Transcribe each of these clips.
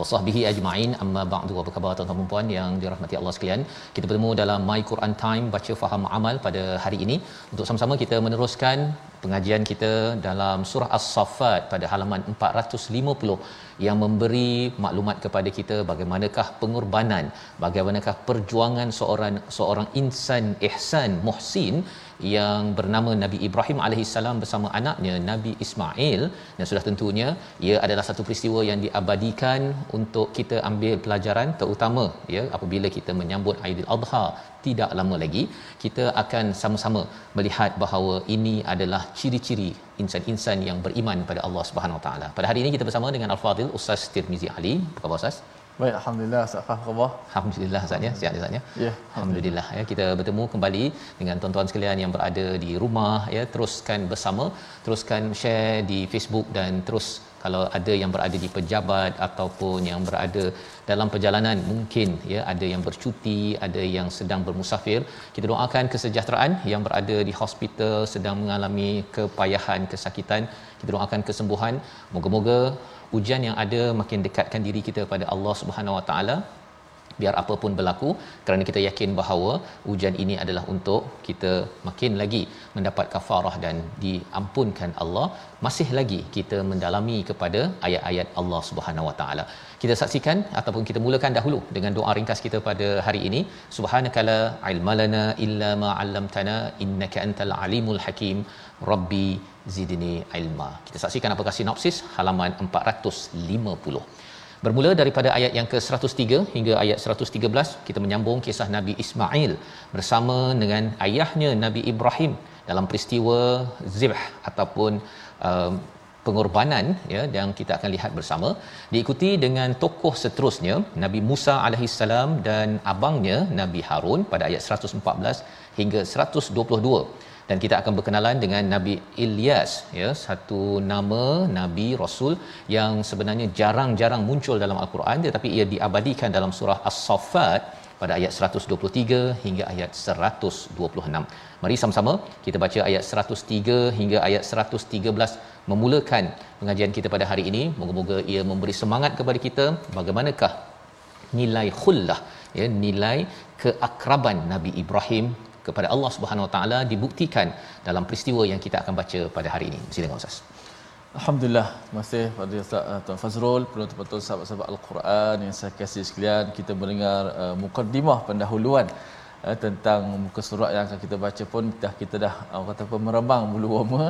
wa sahbihi ajma'in. Amma ba'du. Apa khabar tuan-tuan dan puan yang dirahmati Allah sekalian? Kita bertemu dalam My Quran Time baca faham amal pada hari ini untuk sama-sama kita meneruskan pengajian kita dalam surah As-Saffat pada halaman 450 yang memberi maklumat kepada kita bagaimanakah pengorbanan bagaimanakah perjuangan seorang seorang insan ihsan muhsin yang bernama Nabi Ibrahim alaihissalam bersama anaknya Nabi Ismail dan sudah tentunya ia adalah satu peristiwa yang diabadikan untuk kita ambil pelajaran terutama ya apabila kita menyambut Aidil Adha tidak lama lagi kita akan sama-sama melihat bahawa ini adalah ciri-ciri insan-insan yang beriman pada Allah Subhanahu Wa Taala. Pada hari ini kita bersama dengan Al-Fadil Ustaz Tirmizi Ali. Apa khabar Ustaz? Baik, Alhamdulillah Ustaz Fah, khabar? Alhamdulillah Ustaz ya, sihat Ustaz ya. Ya, Alhamdulillah ya kita bertemu kembali dengan tuan-tuan sekalian yang berada di rumah ya teruskan bersama teruskan share di Facebook dan terus kalau ada yang berada di pejabat ataupun yang berada dalam perjalanan mungkin ya ada yang bercuti ada yang sedang bermusafir kita doakan kesejahteraan yang berada di hospital sedang mengalami kepayahan kesakitan kita doakan kesembuhan. Moga-moga ujian yang ada makin dekatkan diri kita pada Allah Subhanahu Wa Taala biar apa pun berlaku. Kerana kita yakin bahawa ujian ini adalah untuk kita makin lagi mendapat kafarah dan diampunkan Allah. Masih lagi kita mendalami kepada ayat-ayat Allah Subhanahu Wa Taala. Kita saksikan ataupun kita mulakan dahulu dengan doa ringkas kita pada hari ini. Subhanakala ilmalana illa ma 'allamtana innaka antal alimul hakim. Rabbi zidni ilma. Kita saksikan apakah sinopsis halaman 450 Bermula daripada ayat yang ke-103 hingga ayat 113 kita menyambung kisah Nabi Ismail bersama dengan ayahnya Nabi Ibrahim dalam peristiwa zibh ataupun uh, pengorbanan ya yang kita akan lihat bersama. Diikuti dengan tokoh seterusnya Nabi Musa alaihissalam dan abangnya Nabi Harun pada ayat 114 hingga 122 dan kita akan berkenalan dengan Nabi Ilyas ya satu nama nabi rasul yang sebenarnya jarang-jarang muncul dalam al-Quran tetapi ia diabadikan dalam surah As-Saffat pada ayat 123 hingga ayat 126. Mari sama-sama kita baca ayat 103 hingga ayat 113 memulakan pengajian kita pada hari ini. Moga-moga ia memberi semangat kepada kita bagaimanakah nilai khullah ya nilai keakraban Nabi Ibrahim kepada Allah Subhanahu Wa Taala dibuktikan dalam peristiwa yang kita akan baca pada hari ini. Silakan Ustaz. Alhamdulillah, terima kasih pada Ustaz uh, Tuan Fazrul, penonton-penonton sahabat-sahabat Al-Quran yang saya kasih sekalian. Kita mendengar uh, mukaddimah pendahuluan uh, tentang muka surat yang akan kita baca pun dah kita dah uh, kata apa merembang bulu roma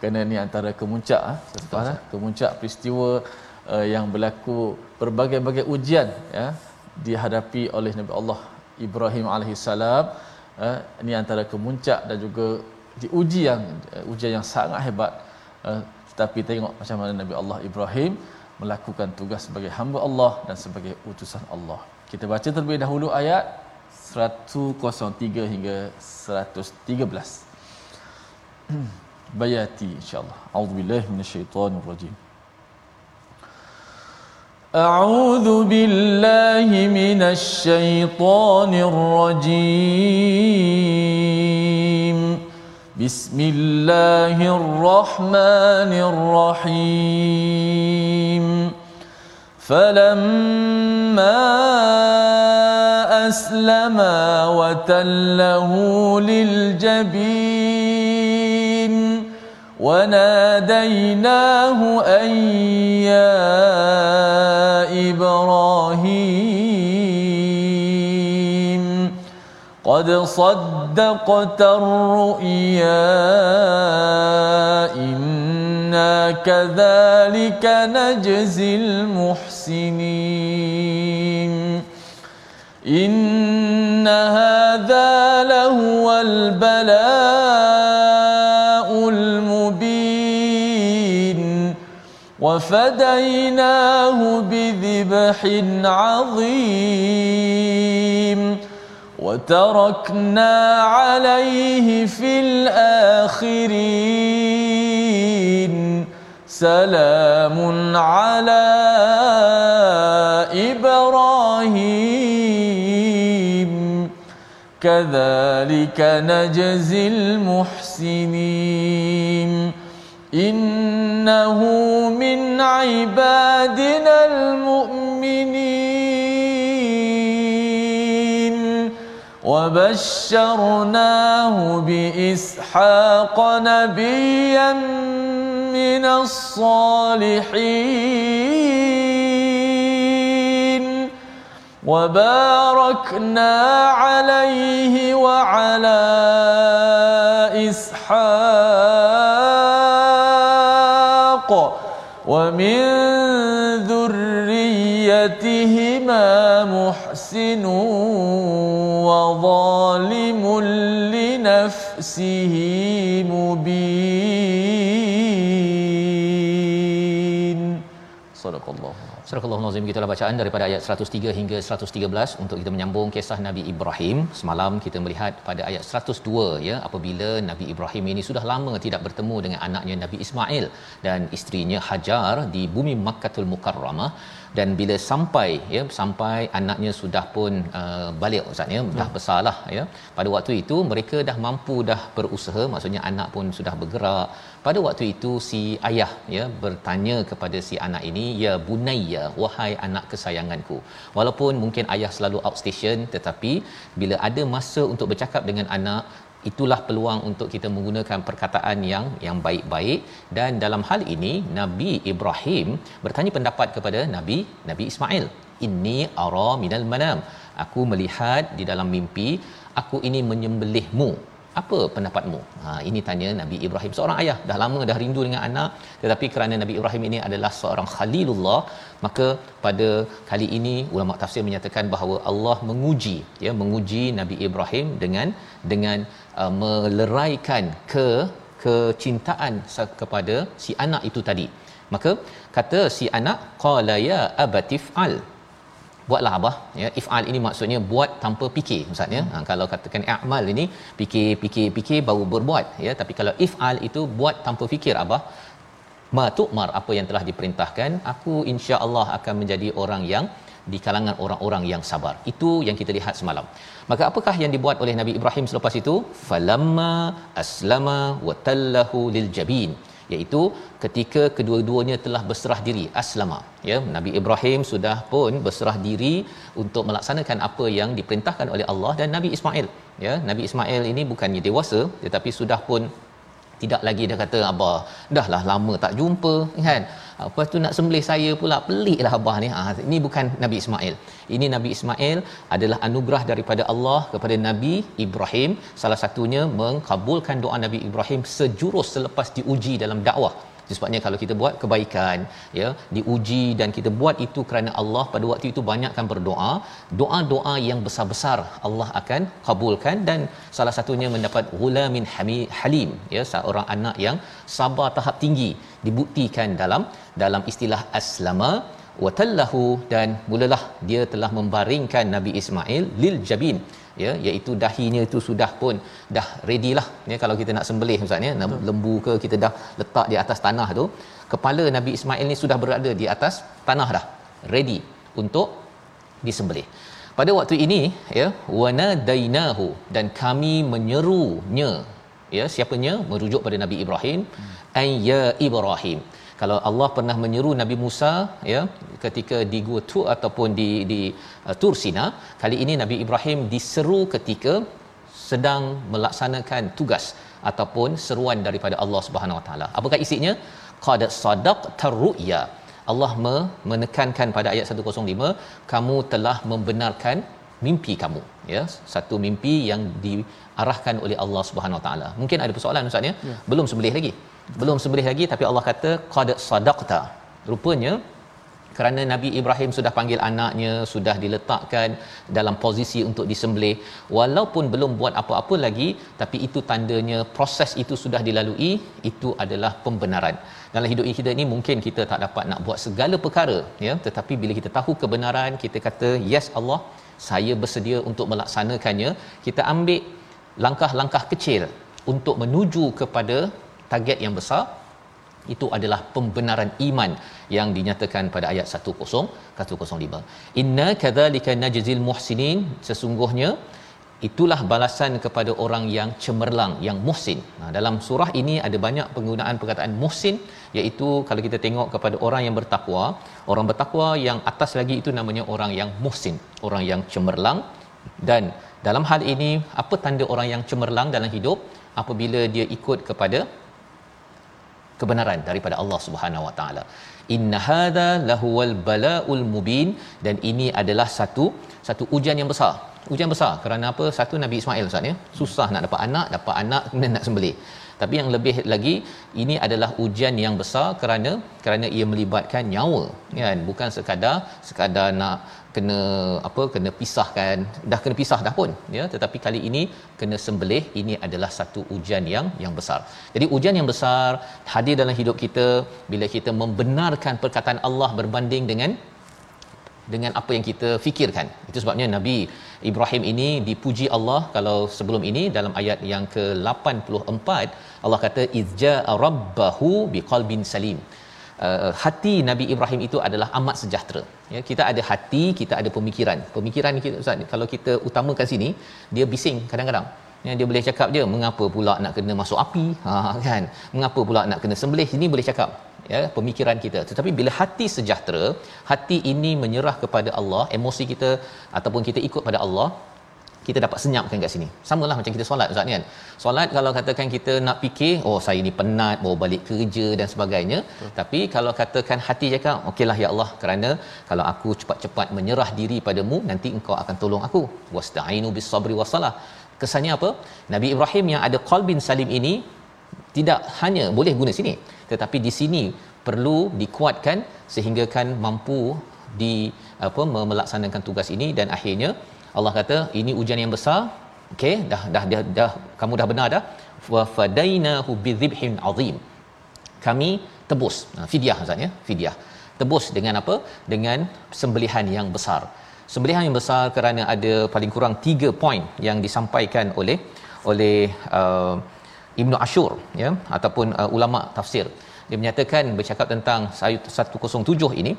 kerana ni antara kemuncak uh, Betul, kemuncak peristiwa uh, yang berlaku berbagai-bagai ujian ya dihadapi oleh Nabi Allah Ibrahim alaihissalam uh, ini antara kemuncak dan juga diuji yang uh, ujian yang sangat hebat uh, tetapi tengok macam mana Nabi Allah Ibrahim melakukan tugas sebagai hamba Allah dan sebagai utusan Allah. Kita baca terlebih dahulu ayat 103 hingga 113. Bayati insya-Allah. A'udzubillahi minasyaitonirrajim. أعوذ بالله من الشيطان الرجيم. بسم الله الرحمن الرحيم. فلما أسلما وتله للجبين وناديناه أن يا إبراهيم. قد صدقت الرؤيا إنا كذلك نجزي المحسنين. إن هذا لهو البلاء وفديناه بذبح عظيم وتركنا عليه في الآخرين سلام على إبراهيم. كذلك نجزي المحسنين. إنه من عبادنا المؤمنين. وبشرناه بإسحاق نبيا من الصالحين. وباركنا عليه وعلى إسحاق ومن ذريتهما محسن وظالم لنفسه مبين Astagfirullahalazim kita bacaan daripada ayat 103 hingga 113 untuk kita menyambung kisah Nabi Ibrahim. Semalam kita melihat pada ayat 102 ya apabila Nabi Ibrahim ini sudah lama tidak bertemu dengan anaknya Nabi Ismail dan isterinya Hajar di bumi Makkahul Mukarramah dan bila sampai ya sampai anaknya sudah pun uh, balik ustaz ya dah hmm. besarlah ya pada waktu itu mereka dah mampu dah berusaha maksudnya anak pun sudah bergerak pada waktu itu si ayah ya bertanya kepada si anak ini ya bunayya wahai anak kesayanganku. Walaupun mungkin ayah selalu outstation tetapi bila ada masa untuk bercakap dengan anak itulah peluang untuk kita menggunakan perkataan yang yang baik-baik. Dan dalam hal ini Nabi Ibrahim bertanya pendapat kepada Nabi Nabi Ismail inni ara minal manam. Aku melihat di dalam mimpi aku ini menyembelihmu apa pendapatmu? Ha ini tanya Nabi Ibrahim seorang ayah. Dah lama dah rindu dengan anak tetapi kerana Nabi Ibrahim ini adalah seorang khalilullah maka pada kali ini ulama tafsir menyatakan bahawa Allah menguji ya menguji Nabi Ibrahim dengan dengan uh, meleraikan ke kecintaan kepada si anak itu tadi. Maka kata si anak qala ya abatifal buatlah abah ya. Ifal ini maksudnya buat tanpa fikir ustaz ya. Ha, kalau katakan i'mal ini fikir fikir fikir baru berbuat ya. Tapi kalau ifal itu buat tanpa fikir abah ma tu'mar apa yang telah diperintahkan aku insya-Allah akan menjadi orang yang di kalangan orang-orang yang sabar. Itu yang kita lihat semalam. Maka apakah yang dibuat oleh Nabi Ibrahim selepas itu? Falamma aslama wa tallahu liljabin iaitu ketika kedua-duanya telah berserah diri aslama. Ya Nabi Ibrahim sudah pun berserah diri untuk melaksanakan apa yang diperintahkan oleh Allah dan Nabi Ismail. Ya Nabi Ismail ini bukannya dewasa tetapi sudah pun tidak lagi dia kata abah dah lama tak jumpa kan apa tu nak sembelih saya pula peliklah abah ni. Ha, ini bukan Nabi Ismail. Ini Nabi Ismail adalah anugerah daripada Allah kepada Nabi Ibrahim. Salah satunya mengkabulkan doa Nabi Ibrahim sejurus selepas diuji dalam dakwah sebabnya kalau kita buat kebaikan ya diuji dan kita buat itu kerana Allah pada waktu itu banyakkan berdoa. Doa-doa yang besar-besar Allah akan kabulkan dan salah satunya mendapat ghulamin halim ya seorang anak yang sabar tahap tinggi dibuktikan dalam dalam istilah aslama watallahu dan mulalah dia telah membaringkan Nabi Ismail lil jabin ya iaitu dahinya itu sudah pun dah ready lah. Ya kalau kita nak sembelih ustaz ya lembu ke kita dah letak di atas tanah tu kepala Nabi Ismail ni sudah berada di atas tanah dah ready untuk disembelih. Pada waktu ini ya wanadainahu dan kami menyerunya ya siapanya? Merujuk pada Nabi Ibrahim hmm. ayya Ibrahim kalau Allah pernah menyeru Nabi Musa ya ketika di Gua Tur ataupun di di uh, Tur Sina kali ini Nabi Ibrahim diseru ketika sedang melaksanakan tugas ataupun seruan daripada Allah Subhanahu Wa Taala. Apakah isinya? Qad sadaqta ru'ya. Allah menekankan pada ayat 105 kamu telah membenarkan mimpi kamu. Ya satu mimpi yang diarahkan oleh Allah Subhanahu Wa Taala. Mungkin ada persoalan ustaz ya, ya. belum sembelih lagi belum sembelih lagi tapi Allah kata qad sadaqta. Rupanya kerana Nabi Ibrahim sudah panggil anaknya sudah diletakkan dalam posisi untuk disembelih walaupun belum buat apa-apa lagi tapi itu tandanya proses itu sudah dilalui itu adalah pembenaran. Dalam hidup kita ini mungkin kita tak dapat nak buat segala perkara ya. Tetapi bila kita tahu kebenaran kita kata yes Allah saya bersedia untuk melaksanakannya kita ambil langkah-langkah kecil untuk menuju kepada target yang besar itu adalah pembenaran iman yang dinyatakan pada ayat 10 105 inna kadzalika najzil muhsinin. Sesungguhnya itulah balasan kepada orang yang cemerlang yang muhsin. Nah dalam surah ini ada banyak penggunaan perkataan muhsin iaitu kalau kita tengok kepada orang yang bertakwa orang bertakwa yang atas lagi itu namanya orang yang muhsin orang yang cemerlang. Dan dalam hal ini apa tanda orang yang cemerlang dalam hidup? Apabila dia ikut kepada kebenaran daripada Allah Subhanahu Wa Taala. Inna hadza lahuwal balaul mubin dan ini adalah satu satu ujian yang besar. Ujian besar kerana apa? Satu Nabi Ismail Ustaz ya. Susah nak dapat anak, dapat anak kemudian nak sembelih. Tapi yang lebih lagi ini adalah ujian yang besar kerana kerana ia melibatkan nyawa kan bukan sekadar sekadar nak kena apa kena pisahkan. Dah kena pisah dah pun ya. Tetapi kali ini kena sembelih. Ini adalah satu ujian yang yang besar. Jadi ujian yang besar hadir dalam hidup kita bila kita membenarkan perkataan Allah berbanding dengan dengan apa yang kita fikirkan. Itu sebabnya nabi Ibrahim ini dipuji Allah kalau sebelum ini dalam ayat yang ke-84 Allah kata izja rabbahu biqalbin salim uh, hati Nabi Ibrahim itu adalah amat sejahtera. Ya, kita ada hati, kita ada pemikiran. Pemikiran kita Ustaz, kalau kita utamakan sini, dia bising kadang-kadang. Ya, dia boleh cakap dia mengapa pula nak kena masuk api, ha kan? Mengapa pula nak kena sembelih? Sini boleh cakap ya pemikiran kita. Tetapi bila hati sejahtera, hati ini menyerah kepada Allah, emosi kita ataupun kita ikut pada Allah, kita dapat senyapkan kat sini. Samalah macam kita solat Ustaz ni kan. Solat kalau katakan kita nak fikir, oh saya ni penat, bawa balik kerja dan sebagainya. Betul. Tapi kalau katakan hati cakap, okeylah ya Allah kerana kalau aku cepat-cepat menyerah diri padamu, nanti engkau akan tolong aku. Wasta'inu bis sabri wasalah. Kesannya apa? Nabi Ibrahim yang ada qalbin salim ini tidak hanya boleh guna sini, tetapi di sini perlu dikuatkan sehingga kan mampu di apa melaksanakan tugas ini dan akhirnya Allah kata ini ujian yang besar. Okey dah, dah dah dah kamu dah benar dah. Wa fadainahu bidzibhin azim. Kami tebus. Fidyah maksudnya fidyah. Tebus dengan apa? Dengan sembelihan yang besar. Sembelihan yang besar kerana ada paling kurang tiga poin yang disampaikan oleh oleh uh, Ibnu Ashur ya? Ataupun uh, ulama tafsir. Dia menyatakan bercakap tentang ayat 107 ini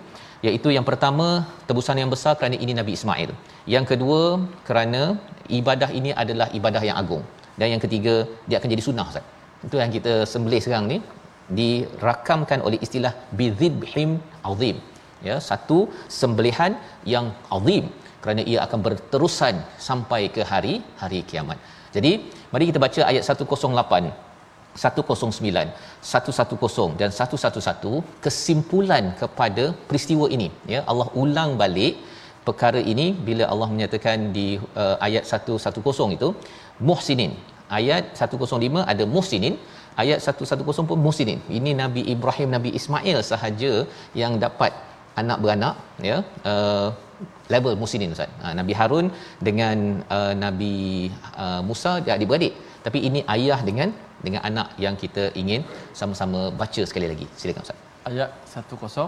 iaitu yang pertama tebusan yang besar kerana ini Nabi Ismail. Yang kedua kerana ibadah ini adalah ibadah yang agung. Dan yang ketiga dia akan jadi sunnah Ustaz. Itu yang kita sembelih sekarang ni dirakamkan oleh istilah bidzibhim azim. Ya, satu sembelihan yang azim kerana ia akan berterusan sampai ke hari hari kiamat. Jadi, mari kita baca ayat 108 109 110 dan 111 kesimpulan kepada peristiwa ini. Ya Allah ulang balik perkara ini bila Allah menyatakan di uh, ayat 110 itu muhsinin. Ayat 105 ada muhsinin. Ayat 110 pun muhsinin. Ini Nabi Ibrahim Nabi Ismail sahaja yang dapat anak beranak ya uh, level muhsinin ustaz. Ha, Nabi Harun dengan uh, Nabi uh, Musa dia adik-beradik tapi ini ayah dengan dengan anak yang kita ingin sama-sama baca sekali lagi. Silakan Ustaz. Ayat 10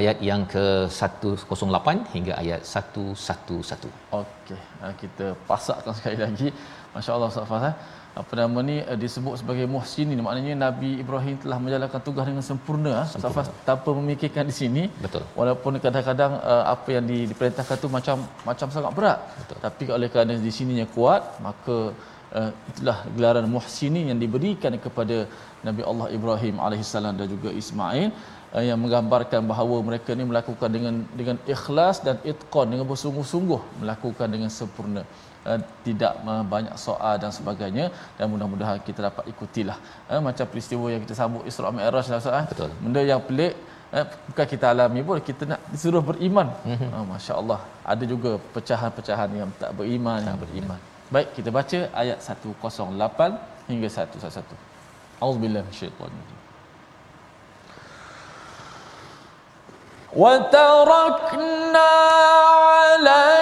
ayat yang ke 108 hingga ayat 111. Okey, ah, kita pasakkan sekali lagi. Masya-Allah Ustaz Faz. Eh? Apa nama ni eh, disebut sebagai muhsinin maknanya Nabi Ibrahim telah menjalankan tugas dengan sempurna, ah. sempurna. Safas tanpa memikirkan di sini betul walaupun kadang-kadang uh, apa yang di, diperintahkan tu macam macam sangat berat betul. tapi oleh kerana di sininya kuat maka uh, itulah gelaran muhsinin yang diberikan kepada Nabi Allah Ibrahim alaihissalam dan juga Ismail uh, yang menggambarkan bahawa mereka ni melakukan dengan dengan ikhlas dan itqan dengan bersungguh-sungguh melakukan dengan sempurna. Uh, tidak uh, banyak soal dan sebagainya. Dan mudah-mudahan kita dapat ikutilah. Uh, macam peristiwa yang kita sambut Isra Mi'raj lah Ustaz betul. Benda yang pelik bukan kita alami pun kita nak disuruh beriman. Mm-hmm. uh, masya-Allah ada juga pecahan-pecahan yang tak beriman. Tak yang beriman baik kita baca ayat 108 hingga 111 Auzubillahi minasyaitanir rajim وتركنا عليه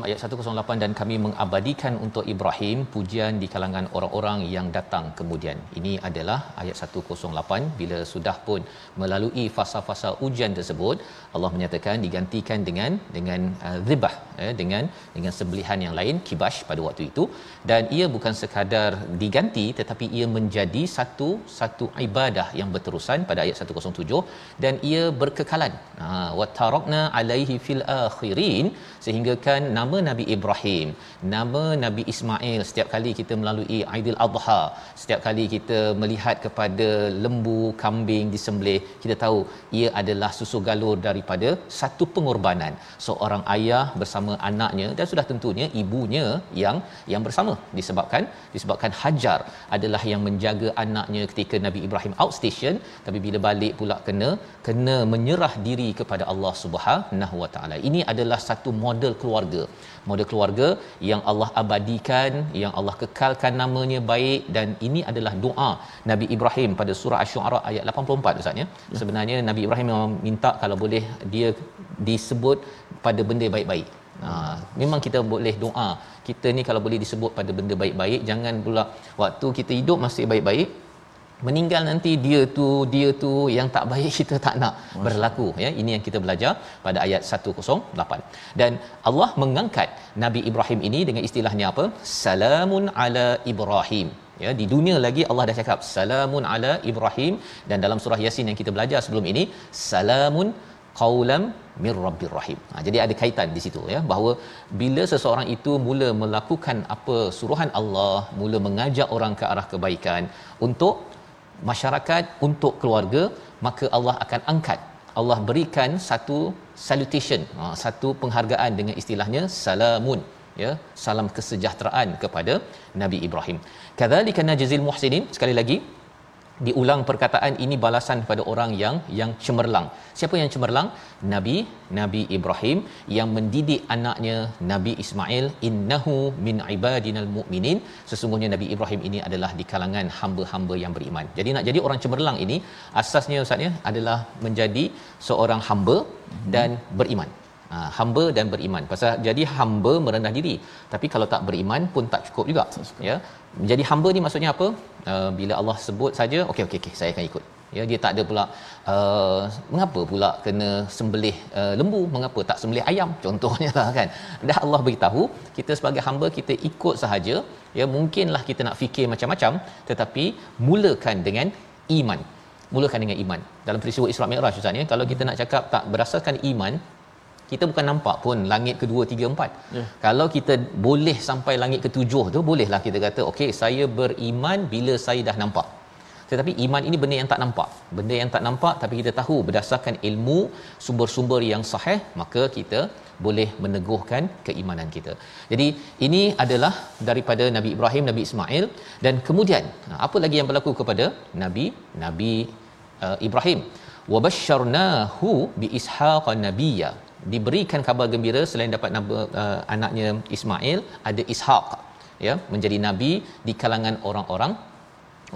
Al-Azim ayat 108 dan kami mengabadikan untuk Ibrahim pujian di kalangan orang-orang yang datang kemudian. Ini adalah ayat 108 bila sudah pun melalui fasa-fasa ujian tersebut Allah menyatakan digantikan dengan dengan uh, zibah eh, dengan dengan sembelihan yang lain kibash pada waktu itu. Dan ia bukan sekadar diganti tetapi ia menjadi satu satu ibadah yang berterusan pada ayat 107 dan ia berkekalan. Ha wa alaihi fil akhirin sehingga kan nama Nabi Ibrahim, nama Nabi Ismail setiap kali kita melalui Aidil Adha, setiap kali kita melihat kepada lembu, kambing disembelih, kita tahu ia adalah susu galur daripada satu pengorbanan. Seorang ayah bersama anaknya dan sudah tentunya ibunya yang yang bersama disebabkan disebabkan Hajar adalah yang menjaga anaknya ketika Nabi Ibrahim outstation tapi bila balik pula kena kena menyerah diri kepada Allah Subhanahu Wa Taala. Ini adalah satu model keluarga. Model keluarga yang Allah abadikan, yang Allah kekalkan namanya baik dan ini adalah doa Nabi Ibrahim pada surah Asy-Syu'ara ayat 84 Ustaz ya. Sebenarnya Nabi Ibrahim memang minta kalau boleh dia disebut pada benda baik-baik. Ha, memang kita boleh doa. Kita ni kalau boleh disebut pada benda baik-baik, jangan pula waktu kita hidup masih baik-baik, meninggal nanti dia tu dia tu yang tak baik kita tak nak. Masya. berlaku ya. Ini yang kita belajar pada ayat 108 dan Allah mengangkat Nabi Ibrahim ini dengan istilahnya apa? Salamun ala ibrahim. Ya di dunia lagi Allah dah cakap salamun ala ibrahim. Dan dalam surah yasin yang kita belajar sebelum ini salamun qaulam mir rabbir rahim. Ha, jadi ada kaitan di situ ya. Bahawa bila seseorang itu mula melakukan apa suruhan Allah, mula mengajak orang ke arah kebaikan untuk masyarakat untuk keluarga maka Allah akan angkat. Allah berikan satu salutation ha, satu penghargaan dengan istilahnya salamun ya salam kesejahteraan kepada Nabi Ibrahim. Kadzalika najzil muhsinin sekali lagi diulang perkataan ini balasan kepada orang yang yang cemerlang. Siapa yang cemerlang? Nabi Nabi Ibrahim yang mendidik anaknya Nabi Ismail innahu min ibadinal mu'minin. Sesungguhnya Nabi Ibrahim ini adalah di kalangan hamba-hamba yang beriman. Jadi nak jadi orang cemerlang ini asasnya ustaznya adalah menjadi seorang hamba dan beriman. Ha, hamba dan beriman. Pasal jadi hamba merendah diri. Tapi kalau tak beriman pun tak cukup juga. Ya. Menjadi hamba ni maksudnya apa? Uh, bila Allah sebut saja, okey okey okey, saya akan ikut. Ya, dia tak ada pula uh, mengapa pula kena sembelih uh, lembu, mengapa tak sembelih ayam contohnya lah kan. Dah Allah beritahu, kita sebagai hamba kita ikut sahaja. Ya, mungkinlah kita nak fikir macam-macam tetapi mulakan dengan iman. Mulakan dengan iman. Dalam peristiwa Isra Mi'raj Ustaz ya, kalau kita nak cakap tak berdasarkan iman, kita bukan nampak pun langit kedua tiga empat. Yeah. Kalau kita boleh sampai langit ketujuh tu bolehlah kita kata okey saya beriman bila saya dah nampak. tetapi iman ini benda yang tak nampak benda yang tak nampak tapi kita tahu berdasarkan ilmu sumber-sumber yang sahih maka kita boleh meneguhkan keimanan kita. Jadi ini adalah daripada Nabi Ibrahim, Nabi Ismail dan kemudian apa lagi yang berlaku kepada Nabi Nabi uh, Ibrahim? Wa basyarnahu bi Ishaq nabiyya. Diberikan kabar gembira selain dapat nama uh, anaknya Ismail ada Ishaq ya menjadi nabi di kalangan orang-orang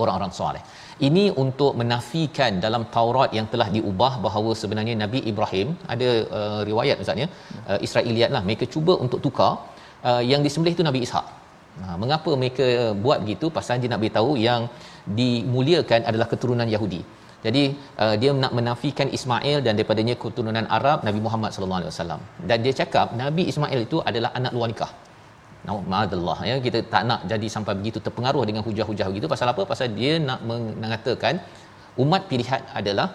orang-orang soleh. Ini untuk menafikan dalam Taurat yang telah diubah bahawa sebenarnya Nabi Ibrahim ada uh, riwayat misalnya uh, Israeliat lah mereka cuba untuk tukar uh, yang disembelih itu Nabi Ishak. Ha, mengapa mereka buat begitu? Pasal dia nak beritahu yang dimuliakan adalah keturunan Yahudi. Jadi uh, dia nak menafikan Ismail dan daripadanya keturunan Arab Nabi Muhammad sallallahu alaihi wasallam. Dan dia cakap Nabi Ismail itu adalah anak luar nikah. Naumadallah ya. Kita tak nak jadi sampai begitu terpengaruh dengan hujah-hujah begitu. Pasal apa? Pasal dia nak mengatakan umat pilihan adalah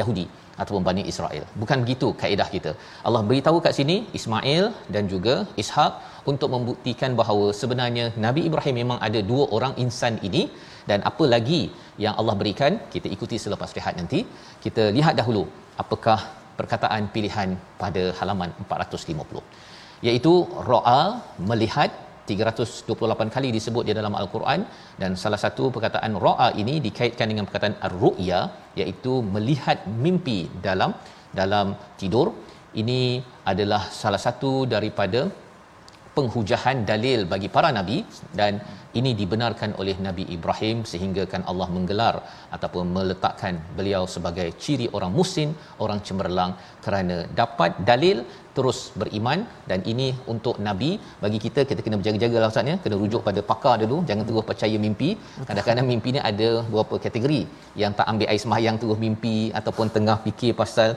Yahudi ataupun Bani Israel. Bukan begitu kaedah kita. Allah beritahu kat sini Ismail dan juga Ishak untuk membuktikan bahawa sebenarnya Nabi Ibrahim memang ada dua orang insan ini dan apa lagi yang Allah berikan kita ikuti selepas rehat nanti. Kita lihat dahulu apakah perkataan pilihan pada halaman 450 iaitu ra'a melihat 328 kali disebut di dalam al-Quran. Dan salah satu perkataan ra'a ini dikaitkan dengan perkataan ar-ru'ya iaitu melihat mimpi dalam dalam tidur. Ini adalah salah satu daripada penghujahan dalil bagi para nabi dan ini dibenarkan oleh Nabi Ibrahim sehingga kan Allah menggelar ataupun meletakkan beliau sebagai ciri orang musin, orang cemerlang kerana dapat dalil terus beriman dan ini untuk nabi. Bagi kita kita kena berjaga-jaga lah ustaz ya. Kena rujuk pada pakar dulu jangan terus percaya mimpi. Kadang-kadang mimpi ni ada beberapa kategori. Yang tak ambil air sembahyang terus mimpi ataupun tengah fikir pasal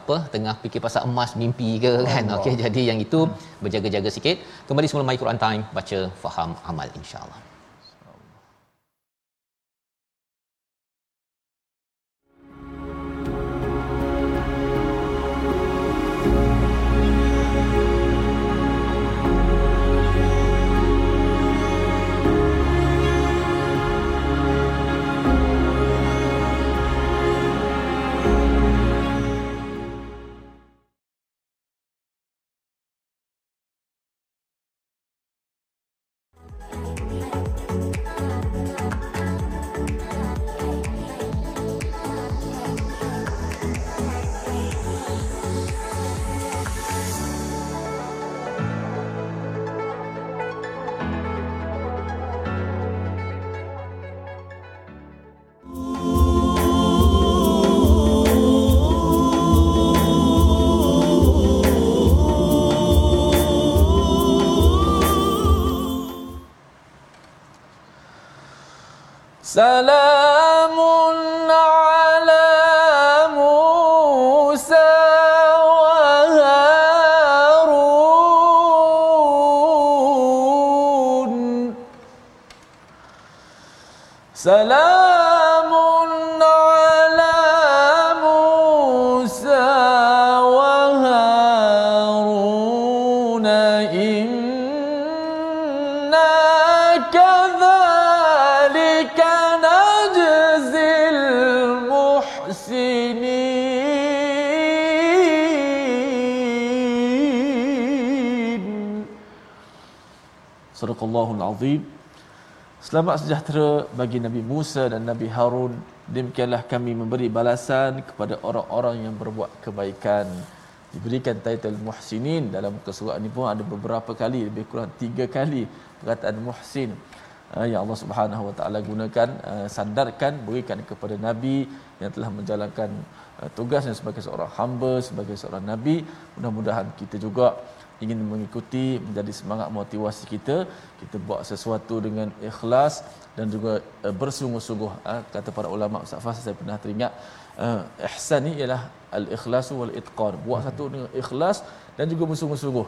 apa tengah fikir pasal emas mimpi ke kan? Okey jadi yang itu berjaga-jaga sikit. Kembali semula my Quran time baca faham amal insyaallah سلام على موسى وهارون سلام azim. Selamat sejahtera bagi Nabi Musa dan Nabi Harun. Demikianlah kami memberi balasan kepada orang-orang yang berbuat kebaikan. Diberikan title Muhsinin. Dalam muka surat ini pun ada beberapa kali Lebih kurang tiga kali perkataan Muhsin eh, Yang Allah subhanahu wa ta'ala gunakan, eh, sandarkan, berikan kepada Nabi Yang telah menjalankan eh, tugasnya sebagai seorang hamba, sebagai seorang Nabi. Mudah-mudahan kita juga ingin mengikuti menjadi semangat motivasi kita kita buat sesuatu dengan ikhlas dan juga uh, bersungguh-sungguh. Uh, kata para ulama Ustaz Fas saya pernah teringat uh, ihsan ni ialah al-ikhlasu wal itqan buat satu dengan ikhlas dan juga bersungguh-sungguh.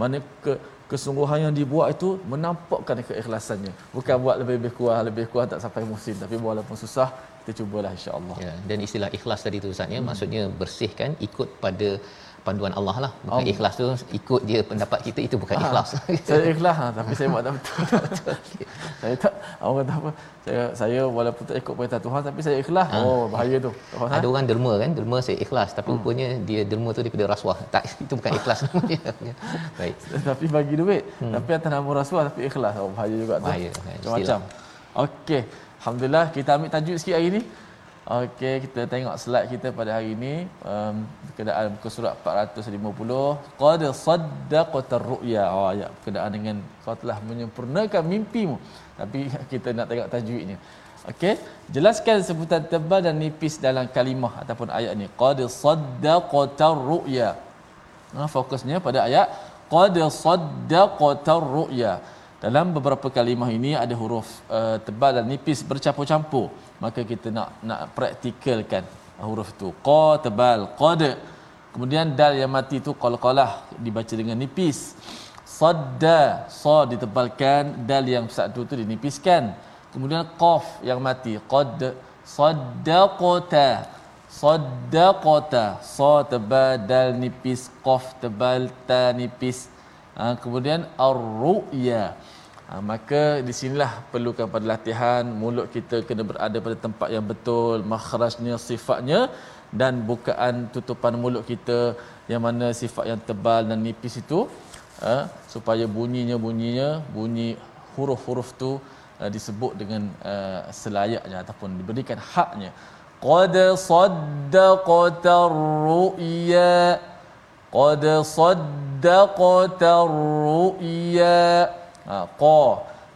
Mana ke kesungguhan yang dibuat itu menampakkan keikhlasannya. Bukan buat lebih-lebih kurang lebih kurang tak sampai musim tapi walaupun susah kita cubalah insya-Allah ya dan istilah ikhlas tadi tu Ustaz ya hmm. maksudnya bersihkan ikut pada panduan Allah lah bukan Oh. ikhlas tu ikut dia pendapat kita itu bukan Ah, ikhlas saya ikhlas ha, tapi saya buat tak betul. saya tak orang kata apa? Saya saya walaupun tak ikut perintah Tuhan tapi saya ikhlas. Oh, bahaya tu. Tak faham? ada orang derma kan derma saya ikhlas tapi Hmm. rupanya dia derma tu daripada rasuah tak itu bukan ikhlas baik tapi bagi duit. Hmm. Tapi atas nama rasuah tapi ikhlas. Oh, bahaya juga tu. Bahaya, Macam-macam. Okey. Alhamdulillah kita ambil tajuk sikit hari ni. Okey, kita tengok slide kita pada hari ini. Um, berkenaan muka surat 450. Qad saddaqata ru'ya. Oh, ayat berkenaan dengan kau telah menyempurnakan mimpimu. Tapi kita nak tengok tajwidnya. Okey, jelaskan sebutan tebal dan nipis dalam kalimah ataupun ayat ni. Qad saddaqata ru'ya. Ha, fokusnya pada ayat qad saddaqata ru'ya. Dalam beberapa kalimah ini ada huruf uh, tebal dan nipis bercampur-campur. Maka kita nak nak praktikalkan huruf itu. Qa tebal, qad. Kemudian dal yang mati itu qalqalah dibaca dengan nipis. Sadda, sa ditebalkan, dal yang satu tu dinipiskan. Kemudian qaf yang mati, qad saddaqata. Saddaqata. Sa tebal, dal nipis, qaf tebal, ta nipis. Ha, kemudian ar-ru'ya. Ha, maka di sinilah perlukan pada latihan mulut kita kena berada pada tempat yang betul, makhrajnya, sifatnya dan bukaan tutupan mulut kita yang mana sifat yang tebal dan nipis itu ha, supaya bunyinya bunyinya bunyi huruf-huruf tu uh, disebut dengan uh, selayaknya ataupun diberikan haknya. Qad saddaqata ru'ya Qad saddaqata ru'ya. Ha, qa.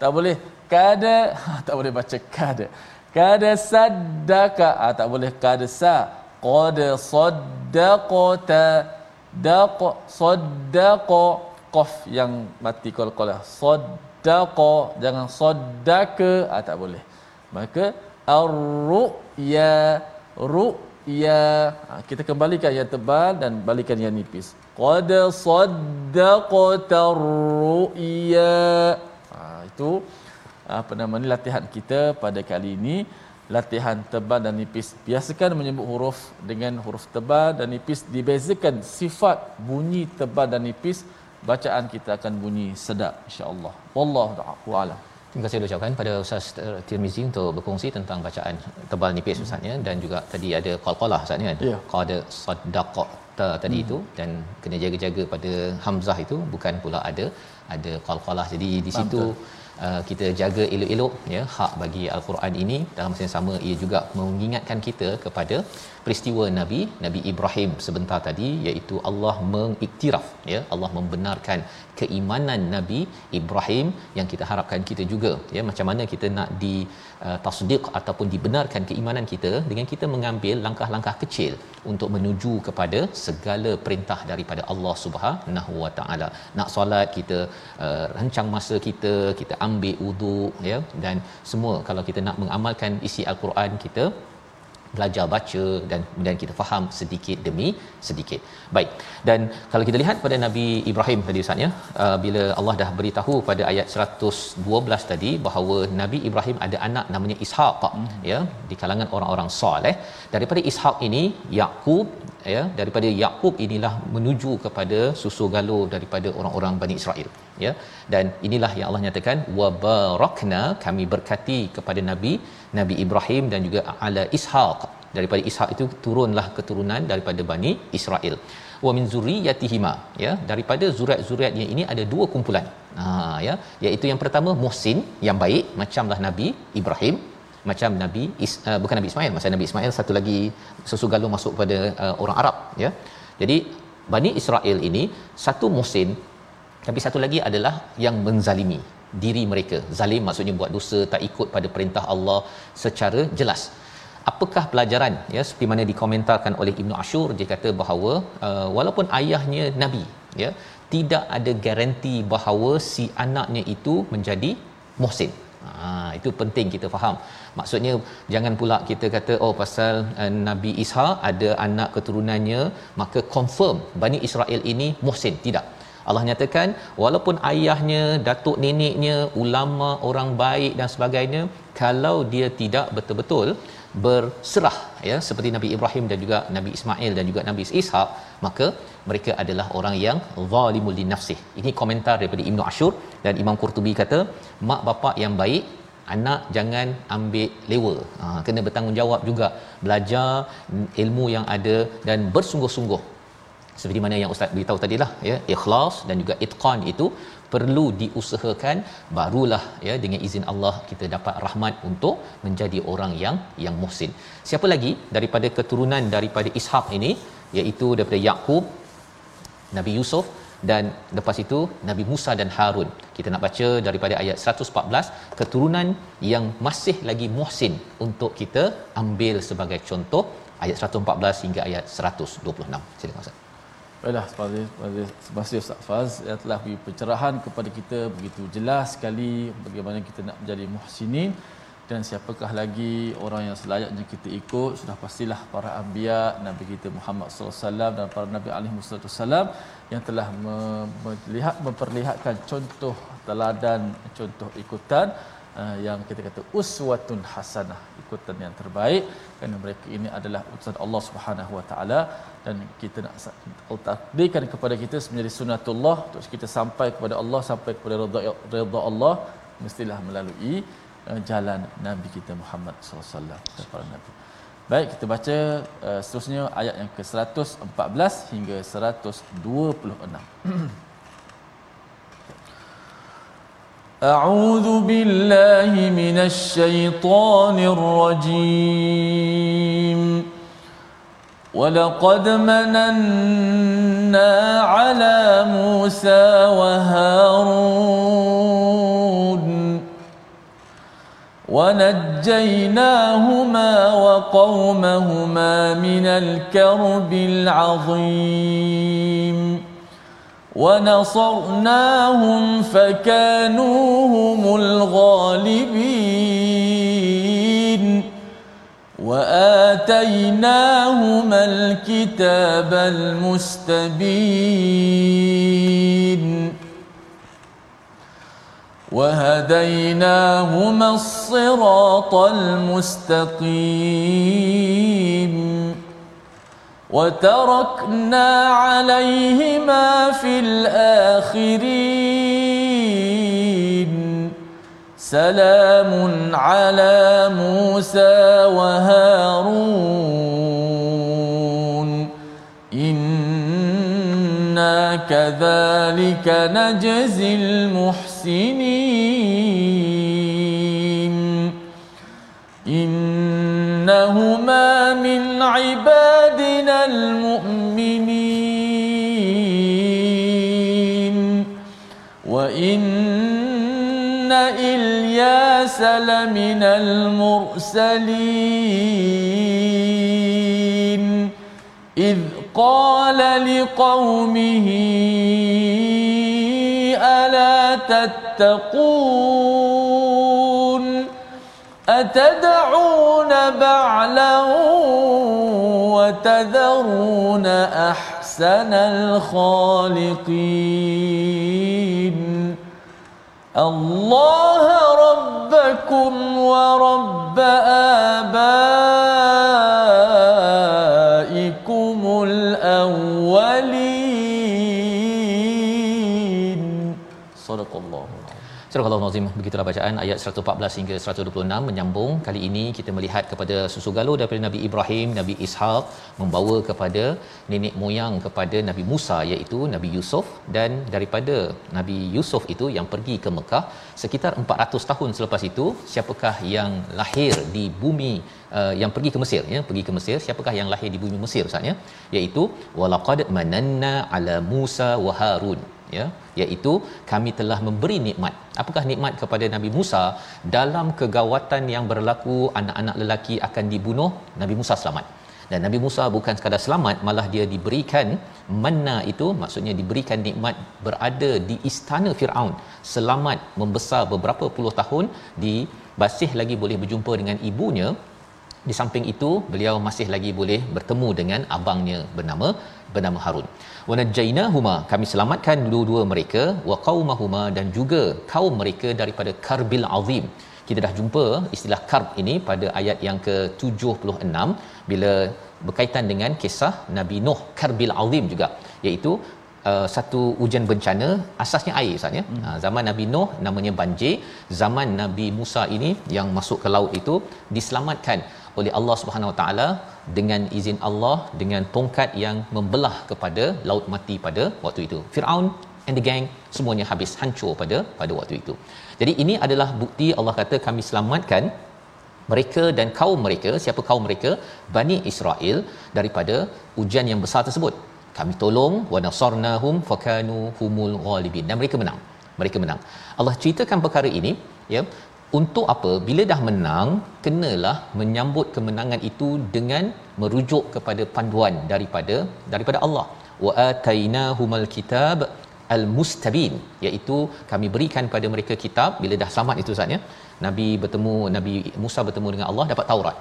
Tak boleh kada. Ha, tak boleh baca kada. Kada saddaka. Ha, tak boleh kada sa. Qad saddaqata. Daq saddaqa. Qaf yang mati qalqalah. Saddaqa. Jangan saddaka. Ha, tak boleh. Maka ar-ru'ya. Ru'ya. Ha, kita kembalikan yang tebal dan balikan yang nipis. Qad saddaqta ru'ya. Ha, itu apa nama ni latihan kita pada kali ini. Latihan tebal dan nipis. Biasakan menyebut huruf dengan huruf tebal dan nipis. Dibezakan sifat bunyi tebal dan nipis. Bacaan kita akan bunyi sedap insyaallah. Wallahu alam. Terima kasih ucapkan pada Ustaz Tirmizi untuk berkongsi tentang bacaan tebal nipis Ustaz ya. Dan juga tadi ada qalqalah Ustaz ni kan. Ya. Qad saddaqta tadi itu dan kena jaga-jaga pada hamzah itu bukan pula ada ada qalqalah. Jadi di situ uh, kita jaga elok-elok ya hak bagi al-Quran ini. Dalam masa yang sama ia juga mengingatkan kita kepada peristiwa Nabi Nabi Ibrahim sebentar tadi iaitu Allah mengiktiraf ya. Allah membenarkan keimanan Nabi Ibrahim yang kita harapkan kita juga ya macam mana kita nak di uh, tasdiq ataupun dibenarkan keimanan kita dengan kita mengambil langkah-langkah kecil untuk menuju kepada segala perintah daripada Allah Subhanahu Wa Taala. Nak solat kita uh, rancang masa kita kita ambil wuduk ya dan semua kalau kita nak mengamalkan isi al-Quran kita belajar baca dan kemudian kita faham sedikit demi sedikit. Baik. Dan kalau kita lihat pada Nabi Ibrahim tadi Ustaz ya, uh, bila Allah dah beritahu pada ayat 112 tadi bahawa Nabi Ibrahim ada anak namanya Ishaq ya di kalangan orang-orang soleh. Daripada Ishaq ini Yakub ya daripada Yakub inilah menuju kepada susu galur daripada orang-orang Bani Israel ya. Dan inilah yang Allah nyatakan wa barakna kami berkati kepada nabi Nabi Ibrahim dan juga ala Ishaq. Daripada Ishaq itu turunlah keturunan daripada Bani Israel. Wa min zurriyatihima ya daripada zuriat-zuriatnya ini ada dua kumpulan. Ha ya. Iaitu yang pertama muhsin yang baik macamlah Nabi Ibrahim macam Nabi Is, uh, bukan Nabi Ismail masa Nabi Ismail satu lagi susu galur masuk pada uh, orang Arab ya jadi Bani Israel ini satu muhsin tapi satu lagi adalah yang menzalimi diri mereka. Zalim maksudnya buat dosa tak ikut pada perintah Allah secara jelas. Apakah pelajaran ya seperti mana dikomentarkan oleh Ibnu Ashur dia kata bahawa uh, walaupun ayahnya nabi ya tidak ada garanti bahawa si anaknya itu menjadi muhsin. Ha, itu penting kita faham. Maksudnya jangan pula kita kata oh pasal uh, Nabi Isa ada anak keturunannya maka confirm Bani Israel ini muhsin. Tidak. Allah nyatakan walaupun ayahnya, datuk neneknya, ulama, orang baik dan sebagainya kalau dia tidak betul-betul berserah ya seperti Nabi Ibrahim dan juga Nabi Ismail dan juga Nabi Ishaq maka mereka adalah orang yang zalimul linafsih. Ini komentar daripada Ibnu Ashur dan Imam Qurtubi kata mak bapak yang baik anak jangan ambil lewa. Ha, kena bertanggungjawab juga. Belajar ilmu yang ada dan bersungguh-sungguh. Seperti mana yang ustaz beritahu tadilah ya ikhlas dan juga itqan itu perlu diusahakan. Barulah ya dengan izin Allah kita dapat rahmat untuk menjadi orang yang yang muhsin. Siapa lagi daripada keturunan daripada Ishak ini iaitu daripada Yakub Nabi Yusuf dan lepas itu Nabi Musa dan Harun. Kita nak baca daripada ayat 114 keturunan yang masih lagi muhsin untuk kita ambil sebagai contoh ayat 114 hingga ayat 126. Silakan Ustaz. Baiklah, terima kasih Ustaz Faz yang telah beri pencerahan kepada kita begitu jelas sekali bagaimana kita nak menjadi muhsinin dan siapakah lagi orang yang selayaknya kita ikut? Sudah pastilah para anbiya nabi kita Muhammad sallallahu alaihi wasallam dan para nabi alaihi wasallam yang telah melihat memperlihatkan contoh teladan contoh ikutan uh, yang kita kata uswatun hasanah ikutan yang terbaik. Kerana mereka ini adalah utusan Allah Subhanahu wa taala dan kita nak takdirkan kepada kita menjadi sunatullah untuk kita sampai kepada Allah sampai kepada redha Allah mestilah melalui uh, jalan Nabi kita Muhammad sallallahu alaihi wasallam dan para nabi. Baik, kita baca uh, seterusnya ayat yang ke-114 hingga 126. أعوذ بالله من الشيطان الرجيم ولقد مننا على موسى وهارون ونجيناهما وقومهما من الكرب العظيم. ونصرناهم فكانوا هم الغالبين. وآتيناهما الكتاب المستبين. وهديناهما الصراط المستقيم وتركنا عليهما في الآخرين. سلام على موسى وهارون. كذلك نجزي المحسنين. إنهما من عبادنا المؤمنين. وإن إلياس لمن المرسلين. إذ قال لقومه ألا تتقون؟ أتدعون بعلا وتذرون أحسن الخالقين؟ الله ربكم Al-Nazim begitulah bacaan ayat 114 hingga 126 menyambung. Kali ini kita melihat kepada susu galur daripada Nabi Ibrahim, Nabi Ishaq membawa kepada nenek moyang kepada Nabi Musa iaitu Nabi Yusuf. Dan daripada Nabi Yusuf itu yang pergi ke Mekah sekitar 400 tahun selepas itu siapakah yang lahir di bumi uh, yang pergi ke Mesir ya? Pergi ke Mesir. Siapakah yang lahir di bumi Mesir Ustaz ya? Iaitu walaqad mananna ala Musa wa Harun ya iaitu kami telah memberi nikmat. Apakah nikmat kepada Nabi Musa? Dalam kegawatan yang berlaku anak-anak lelaki akan dibunuh Nabi Musa selamat. Dan Nabi Musa bukan sekadar selamat malah dia diberikan manna itu maksudnya diberikan nikmat berada di istana Firaun. Selamat membesar beberapa puluh tahun di masih lagi boleh berjumpa dengan ibunya di samping itu beliau masih lagi boleh bertemu dengan abangnya bernama bernama Harun. Wa najainahuma kami selamatkan dua-dua mereka wa qaumahuma dan juga kaum mereka daripada karbil azim kita dah jumpa istilah karb ini pada ayat yang ke-76 bila berkaitan dengan kisah Nabi Nuh karbil azim juga iaitu uh, satu ujian bencana asasnya air Ustaz ya. Hmm. Uh, zaman Nabi Nuh namanya banjir, zaman Nabi Musa ini yang masuk ke laut itu diselamatkan oleh Allah Subhanahu Wa Taala dengan izin Allah dengan tongkat yang membelah kepada laut mati pada waktu itu. Firaun and the gang semuanya habis hancur pada pada waktu itu. Jadi ini adalah bukti Allah kata kami selamatkan mereka dan kaum mereka. Siapa kaum mereka? Bani Israel daripada ujian yang besar tersebut. Kami tolong wa nasarnahum fakanu humul ghalibin. Dan mereka menang. Mereka menang. Allah ceritakan perkara ini ya untuk apa? Bila dah menang kenalah menyambut kemenangan itu dengan merujuk kepada panduan daripada daripada Allah. Wa atainahumal kitab al-mustabin iaitu kami berikan pada mereka kitab bila dah selamat itu saatnya Nabi bertemu Nabi Musa bertemu dengan Allah dapat Taurat.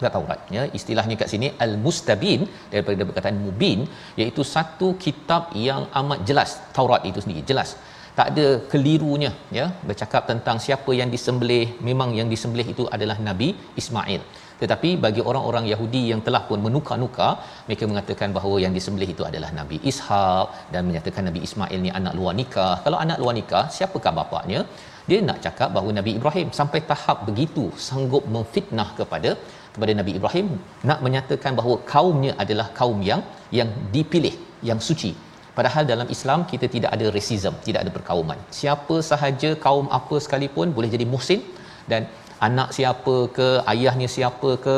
Dapat Taurat ya. Istilahnya kat sini al-mustabin daripada perkataan mubin iaitu satu kitab yang amat jelas. Taurat itu sendiri jelas tak ada kelirunya ya. Bercakap tentang siapa yang disembelih memang yang disembelih itu adalah Nabi Ismail. Tetapi bagi orang-orang Yahudi yang telah pun menukar-nukar mereka mengatakan bahawa yang disembelih itu adalah Nabi Ishak dan menyatakan Nabi Ismail ni anak luar nikah. Kalau anak luar nikah siapakah bapaknya? Dia nak cakap bahawa Nabi Ibrahim sampai tahap begitu sanggup memfitnah kepada kepada Nabi Ibrahim nak menyatakan bahawa kaumnya adalah kaum yang yang dipilih yang suci padahal dalam Islam kita tidak ada racism tidak ada perkauman. Siapa sahaja kaum apa sekalipun boleh jadi muhsin dan anak siapa ke ayahnya siapa ke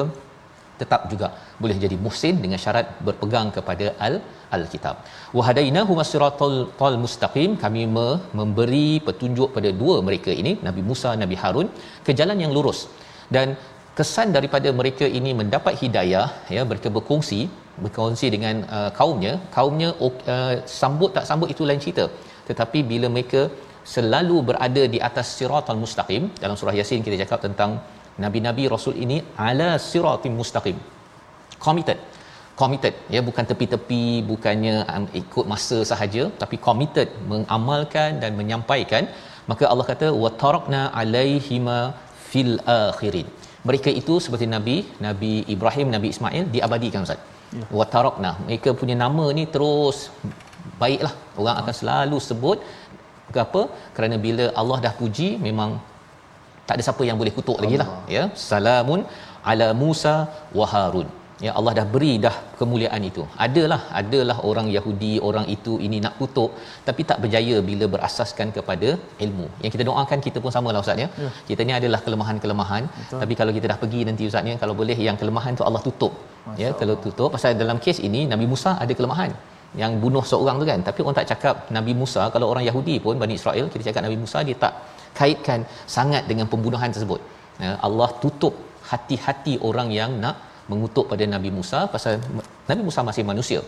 tetap juga boleh jadi muhsin dengan syarat berpegang kepada al alkitab. Wa hadainahu masiratal tal mustaqim kami me- memberi petunjuk pada dua mereka ini Nabi Musa Nabi Harun ke jalan yang lurus. Dan kesan daripada mereka ini mendapat hidayah ya mereka berkongsi berkongsi dengan uh, kaumnya. Kaumnya uh, sambut tak sambut itu lain cerita. Tetapi bila mereka selalu berada di atas siratal mustaqim dalam surah yasin kita cakap tentang nabi-nabi rasul ini ala siratim mustaqim. Committed. Committed. Ya bukan tepi-tepi bukannya um, ikut masa sahaja tapi committed. Mengamalkan dan menyampaikan. Maka Allah kata wa tarakna alaihima fil akhirin mereka itu seperti nabi nabi Ibrahim nabi Ismail diabadikan ustaz. Ya. wa tarakna mereka punya nama ni terus baiklah. Orang akan selalu sebut kenapa kerana bila Allah dah puji memang tak ada siapa yang boleh kutuk lagi lah. Ya. Salamun ala Musa wa Harun ya Allah dah beri dah kemuliaan itu. Adalah adalah orang Yahudi orang itu ini nak kutuk tapi tak berjaya bila berasaskan kepada ilmu. Yang kita doakan kita pun samalah ustaz ya, ya. kita ni adalah kelemahan-kelemahan Betul. tapi kalau kita dah pergi nanti ustaz ya kalau boleh yang kelemahan tu Allah tutup. Masya ya kalau tutup pasal dalam kes ini Nabi Musa ada kelemahan. Yang bunuh seorang tu kan tapi orang tak cakap Nabi Musa kalau orang Yahudi pun Bani Israel kita cakap Nabi Musa dia tak kaitkan sangat dengan pembunuhan tersebut. Ya, Allah tutup hati-hati orang yang nak mengutuk pada Nabi Musa pasal Nabi Musa masih manusia.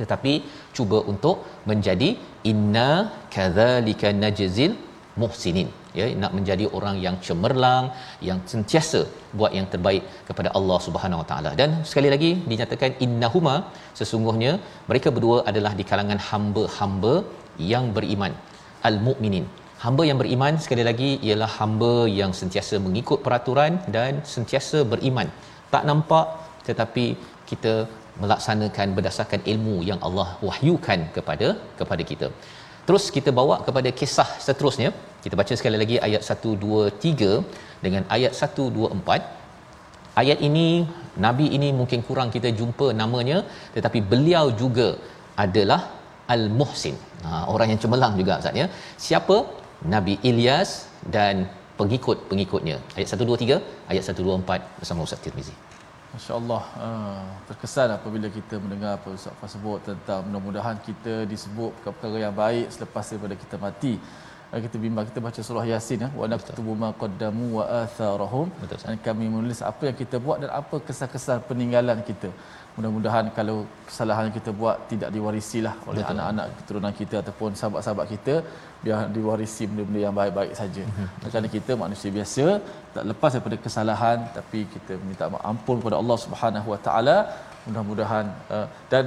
Tetapi cuba untuk menjadi inna kadzalika najzil muhsinin. Ya nak menjadi orang yang cemerlang yang sentiasa buat yang terbaik kepada Allah Subhanahu Wa Taala. Dan sekali lagi dinyatakan innahuma sesungguhnya mereka berdua adalah di kalangan hamba-hamba yang beriman al-mukminin hamba yang beriman sekali lagi ialah hamba yang sentiasa mengikut peraturan dan sentiasa beriman tak nampak tetapi kita melaksanakan berdasarkan ilmu yang Allah wahyukan kepada kepada kita. Terus kita bawa kepada kisah seterusnya. Kita baca sekali lagi ayat 1 2 3 dengan ayat 1 2 4. Ayat ini nabi ini mungkin kurang kita jumpa namanya tetapi beliau juga adalah Al-Muhsin. Ha, orang yang cemerlang juga Ustaz ya. Siapa? Nabi Ilyas dan pengikut-pengikutnya. Ayat 1 2 3, ayat 1 2 4 bersama Ustaz Tirmizi. Masya-Allah, uh, terkesan apabila kita mendengar apa Ustaz Fah sebut tentang mudah-mudahan kita disebut perkara yang baik selepas daripada kita mati. Kita bimbang kita baca surah Yasin ya, wa naktubu ma qaddamu wa atharahum. Dan kami menulis apa yang kita buat dan apa kesan-kesan peninggalan kita mudah-mudahan kalau kesalahan yang kita buat tidak diwarisilah oleh Betul. anak-anak keturunan kita ataupun sahabat-sahabat kita biar diwarisi benda-benda yang baik-baik saja. Mhm. Kerana kita manusia biasa tak lepas daripada kesalahan tapi kita minta ampun kepada Allah Subhanahu Wa Taala. Mudah-mudahan uh, dan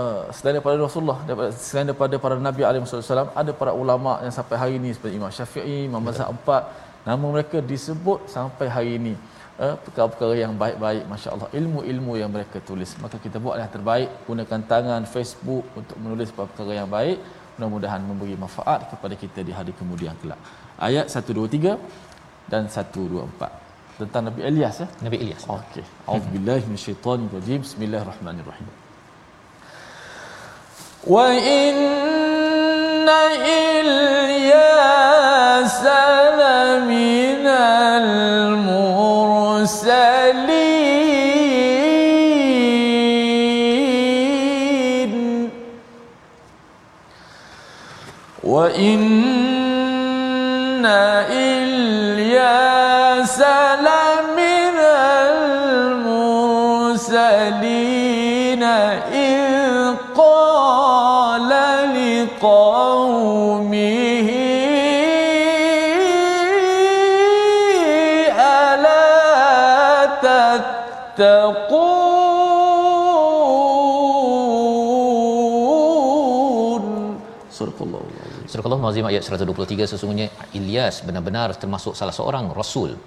uh, selain daripada Rasulullah selain daripada para nabi alaihi wasallam ada para ulama yang sampai hari ini seperti Imam Syafi'i, Imam Mazhab empat. Nama mereka disebut sampai hari ini. Uh, perkara-perkara yang baik-baik masya-Allah. Ilmu-ilmu yang mereka tulis. Maka kita buat yang terbaik. Gunakan tangan Facebook untuk menulis perkara yang baik. Mudah-mudahan memberi manfaat kepada kita di hari kemudian kelak. Ayat 123 dan 124 tentang Nabi Ilyas ya? Nabi Ilyas okey. Auzubillahi minasyaitanir rajim bismillahirrahmanirrahim wa inna ilyas laminal mursalin tattaqun surah Allah Surah Allah Mazim ayat 123 sesungguhnya Ilyas benar-benar termasuk salah seorang rasul.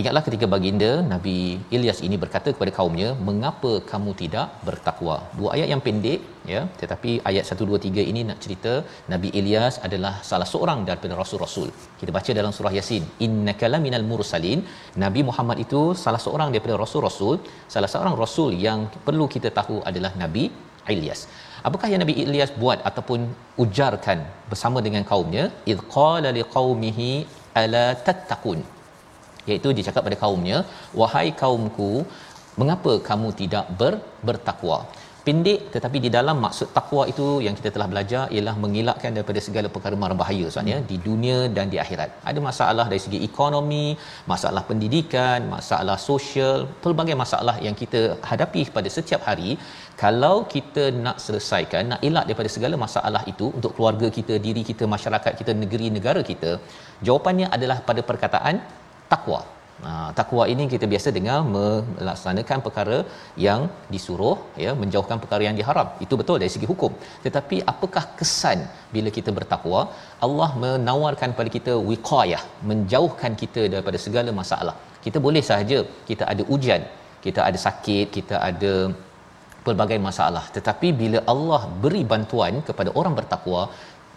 Ingatlah ketika baginda Nabi Ilyas ini berkata kepada kaumnya, "Mengapa kamu tidak bertakwa?" Dua ayat yang pendek ya, tetapi ayat 1 2 3 ini nak cerita Nabi Ilyas adalah salah seorang daripada rasul-rasul. Kita baca dalam surah Yasin, "Innaka laminal mursalin." Nabi Muhammad itu salah seorang daripada rasul-rasul, salah seorang rasul yang perlu kita tahu adalah Nabi Ilyas. Apakah yang Nabi Ilyas buat ataupun ujarkan bersama dengan kaumnya? Id qala liqaumihi ala tattaqun. Iaitu dia cakap pada kaumnya, wahai kaumku, mengapa kamu tidak ber, bertakwa? Pendek tetapi di dalam maksud takwa itu yang kita telah belajar ialah mengelakkan daripada segala perkara mara bahaya sebenarnya hmm. di dunia dan di akhirat. Ada masalah dari segi ekonomi, masalah pendidikan, masalah sosial, pelbagai masalah yang kita hadapi pada setiap hari kalau kita nak selesaikan nak elak daripada segala masalah itu untuk keluarga kita diri kita masyarakat kita negeri negara kita jawapannya adalah pada perkataan takwa. Ha, takwa ini kita biasa dengar melaksanakan perkara yang disuruh ya menjauhkan perkara yang diharam. Itu betul dari segi hukum. Tetapi apakah kesan bila kita bertakwa? Allah menawarkan kepada kita wiqayah menjauhkan kita daripada segala masalah. Kita boleh sahaja kita ada ujian kita ada sakit kita ada pelbagai masalah. Tetapi bila Allah beri bantuan kepada orang bertakwa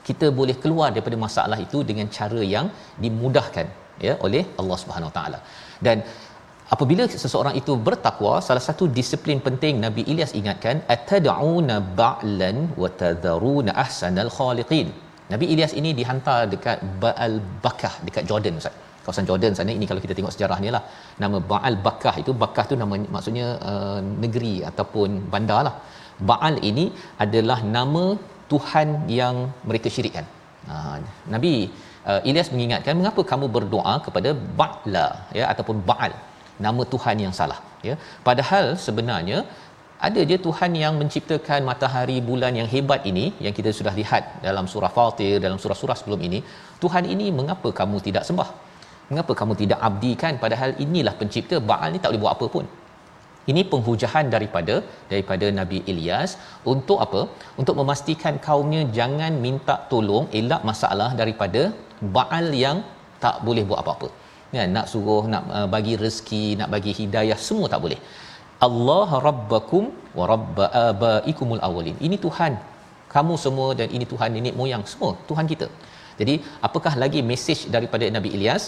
kita boleh keluar daripada masalah itu dengan cara yang dimudahkan ya oleh Allah Subhanahu taala. Dan apabila seseorang itu bertakwa salah satu disiplin penting Nabi Ilyas ingatkan atad'una ba'lan wa tadharuna ahsanal khaliqin. Nabi Ilyas ini dihantar dekat Ba'al Bakah dekat Jordan Ustaz. Kawasan Jordan sana ini kalau kita tengok sejarahnya lah. Nama Baal Bakah itu Bakah tu nama maksudnya uh, negeri ataupun bandar lah. Baal ini adalah nama Tuhan yang mereka syirikkan. Uh, Nabi uh, Ilyas mengingatkan mengapa kamu berdoa kepada Ba'la ya ataupun Baal nama Tuhan yang salah? Ya padahal sebenarnya ada je Tuhan yang menciptakan matahari bulan yang hebat ini yang kita sudah lihat dalam surah Fatir dalam surah-surah sebelum ini. Tuhan ini mengapa kamu tidak sembah? Mengapa kamu tidak abdikan? Padahal inilah pencipta Baal ni tak boleh buat apa pun ini penghujahan daripada daripada Nabi Ilyas. Untuk apa? Untuk memastikan kaumnya jangan minta tolong elak masalah daripada Baal yang tak boleh buat apa-apa. Ya nak suruh nak uh, bagi rezeki nak bagi hidayah semua tak boleh. Allah rabbakum wa rabb abaikumul awwalin. Ini Tuhan. Kamu semua dan ini Tuhan nenek moyang semua Tuhan kita. Jadi apakah lagi mesej daripada Nabi Ilyas?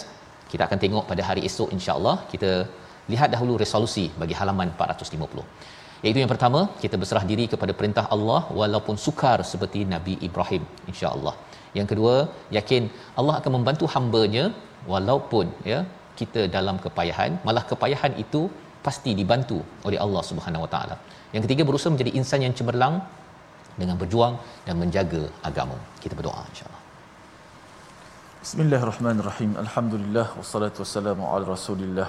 Kita akan tengok pada hari esok insya-Allah kita lihat dahulu resolusi bagi halaman 450 iaitu yang pertama kita berserah diri kepada perintah Allah walaupun sukar seperti Nabi Ibrahim insya-Allah. Yang kedua yakin Allah akan membantu hamba-Nya walaupun ya kita dalam kepayahan. Malah kepayahan itu pasti dibantu oleh Allah Subhanahu Wa Taala. Yang ketiga berusaha menjadi insan yang cemerlang dengan berjuang dan menjaga agama. Kita berdoa insya-Allah. Bismillahirrahmanirrahim. Alhamdulillah wassalatu wassalamu ala Rasulillah.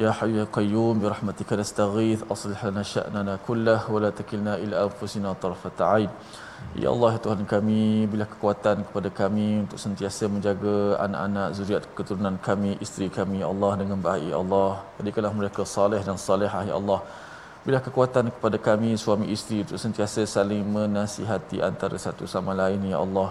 Ya Qayyum bi rahmatika nastaghith aslih lana sya'nana kullah wa la takilna ila anfusina tarfata ain. Ya Allah ya Tuhan kami bila kekuatan kepada kami untuk sentiasa menjaga anak-anak zuriat keturunan kami isteri kami ya Allah dengan baik ya Allah. Jadikanlah mereka saleh dan salehah ya Allah. Bila kekuatan kepada kami suami isteri untuk sentiasa saling menasihati antara satu sama lain ya Allah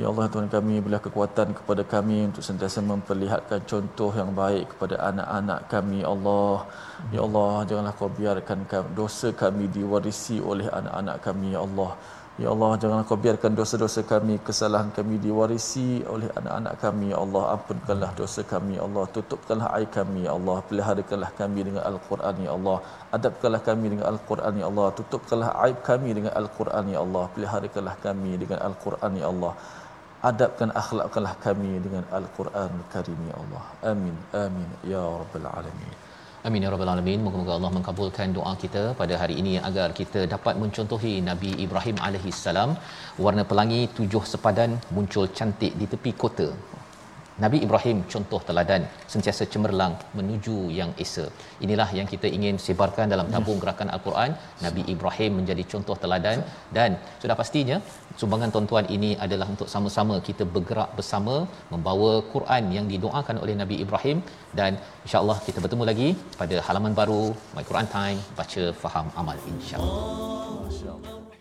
Ya Allah Tuhan kami berilah kekuatan kepada kami untuk sentiasa memperlihatkan contoh yang baik kepada anak-anak kami ya Allah. Ya Allah janganlah kau biarkan dosa kami diwarisi oleh anak-anak kami ya Allah. Ya Allah janganlah kau biarkan dosa-dosa kami kesalahan kami diwarisi oleh anak-anak kami ya Allah ampunkanlah dosa kami ya Allah tutupkanlah aib kami ya Allah peliharakanlah kami dengan al-Quran ya Allah adabkanlah kami dengan al-Quran ya Allah tutupkanlah aib kami dengan al-Quran ya Allah peliharakanlah kami dengan al-Quran ya Allah adabkan akhlakkanlah kami dengan Al-Quran Karim ya Allah. Amin. Amin. Ya Rabbal Alamin. Amin ya rabbal alamin. Moga-moga Allah mengabulkan doa kita pada hari ini agar kita dapat mencontohi Nabi Ibrahim alaihi salam. Warna pelangi tujuh sepadan muncul cantik di tepi kota. Nabi Ibrahim contoh teladan sentiasa cemerlang menuju yang esa. Inilah yang kita ingin sebarkan dalam tabung gerakan Al-Quran. Nabi Ibrahim menjadi contoh teladan dan sudah pastinya sumbangan tuan-tuan ini adalah untuk sama-sama kita bergerak bersama membawa Quran yang didoakan oleh Nabi Ibrahim dan insya-Allah kita bertemu lagi pada halaman baru My Quran Time baca faham amal insya-Allah. Masya-Allah.